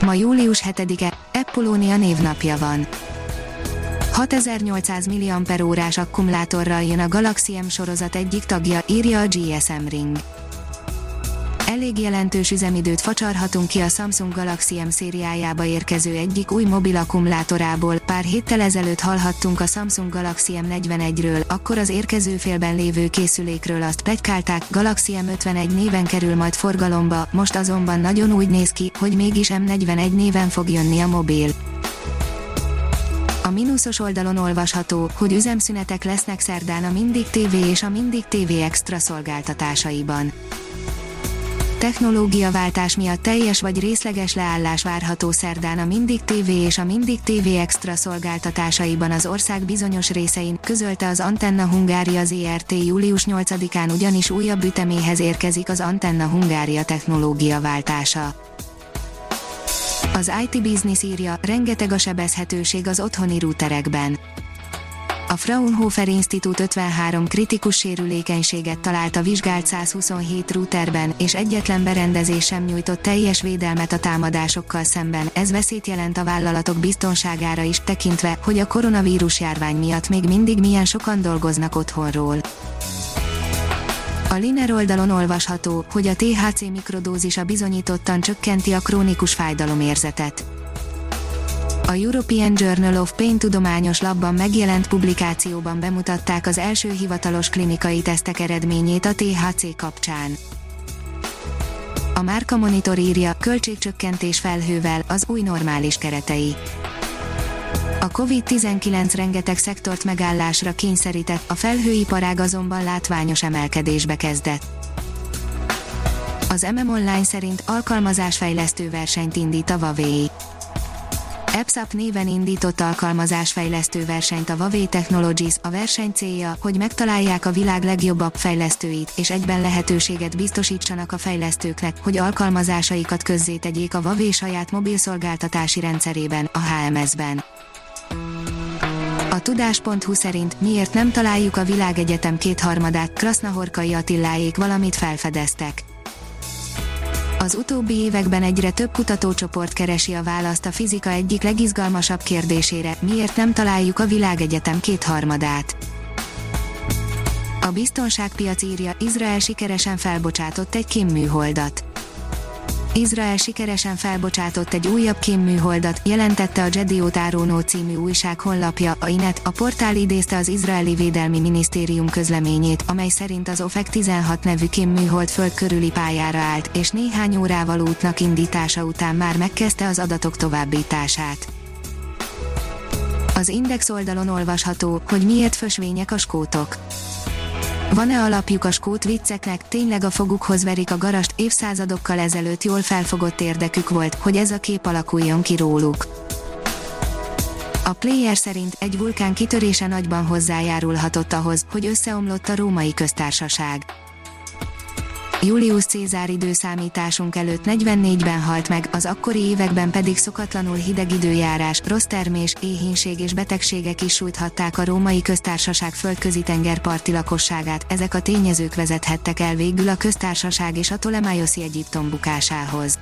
Ma július 7-e, Eppolónia névnapja van. 6800 mAh akkumulátorral jön a Galaxy M sorozat egyik tagja, írja a GSM Ring. Elég jelentős üzemidőt facsarhatunk ki a Samsung Galaxy M szériájába érkező egyik új mobil akkumulátorából. Pár héttel ezelőtt hallhattunk a Samsung Galaxy M41-ről, akkor az érkező félben lévő készülékről azt plegykálták, Galaxy M51 néven kerül majd forgalomba, most azonban nagyon úgy néz ki, hogy mégis M41 néven fog jönni a mobil. A mínuszos oldalon olvasható, hogy üzemszünetek lesznek szerdán a Mindig TV és a Mindig TV Extra szolgáltatásaiban Technológiaváltás miatt teljes vagy részleges leállás várható szerdán a Mindig TV és a Mindig TV Extra szolgáltatásaiban az ország bizonyos részein, közölte az Antenna Hungária ZRT július 8-án ugyanis újabb üteméhez érkezik az Antenna Hungária technológiaváltása. Az IT Business írja, rengeteg a sebezhetőség az otthoni routerekben a Fraunhofer Institut 53 kritikus sérülékenységet talált a vizsgált 127 routerben, és egyetlen berendezés sem nyújtott teljes védelmet a támadásokkal szemben. Ez veszélyt jelent a vállalatok biztonságára is, tekintve, hogy a koronavírus járvány miatt még mindig milyen sokan dolgoznak otthonról. A Liner oldalon olvasható, hogy a THC mikrodózisa bizonyítottan csökkenti a krónikus fájdalomérzetet a European Journal of Pain tudományos labban megjelent publikációban bemutatták az első hivatalos klinikai tesztek eredményét a THC kapcsán. A Márka Monitor írja, költségcsökkentés felhővel, az új normális keretei. A COVID-19 rengeteg szektort megállásra kényszerített, a felhőiparág azonban látványos emelkedésbe kezdett. Az MM Online szerint alkalmazásfejlesztő versenyt indít a Huawei. EPSAP néven indított alkalmazásfejlesztő versenyt a Huawei Technologies. A verseny célja, hogy megtalálják a világ legjobb app fejlesztőit, és egyben lehetőséget biztosítsanak a fejlesztőknek, hogy alkalmazásaikat közzétegyék a Huawei saját mobilszolgáltatási rendszerében, a HMS-ben. A tudás.hu szerint miért nem találjuk a világegyetem kétharmadát, Krasznahorkai Attiláék valamit felfedeztek. Az utóbbi években egyre több kutatócsoport keresi a választ a fizika egyik legizgalmasabb kérdésére, miért nem találjuk a világegyetem kétharmadát. A biztonságpiac írja, Izrael sikeresen felbocsátott egy kémműholdat. Izrael sikeresen felbocsátott egy újabb kémműholdat, jelentette a Jediot című újság honlapja, a INET, a portál idézte az izraeli védelmi minisztérium közleményét, amely szerint az OFEC 16 nevű kémműhold föld körüli pályára állt, és néhány órával útnak indítása után már megkezdte az adatok továbbítását. Az Index oldalon olvasható, hogy miért fösvények a skótok. Van-e alapjuk a skót vicceknek, tényleg a fogukhoz verik a garast, évszázadokkal ezelőtt jól felfogott érdekük volt, hogy ez a kép alakuljon ki róluk. A player szerint egy vulkán kitörése nagyban hozzájárulhatott ahhoz, hogy összeomlott a római köztársaság. Julius Cézár időszámításunk előtt 44-ben halt meg, az akkori években pedig szokatlanul hideg időjárás, rossz termés, éhínség és betegségek is sújthatták a római köztársaság földközi tengerparti lakosságát, ezek a tényezők vezethettek el végül a köztársaság és a Ptolemaioszi Egyiptom bukásához.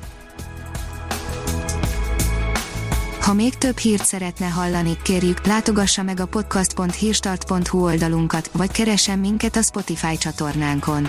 Ha még több hírt szeretne hallani, kérjük, látogassa meg a podcast.hírstart.hu oldalunkat, vagy keressen minket a Spotify csatornánkon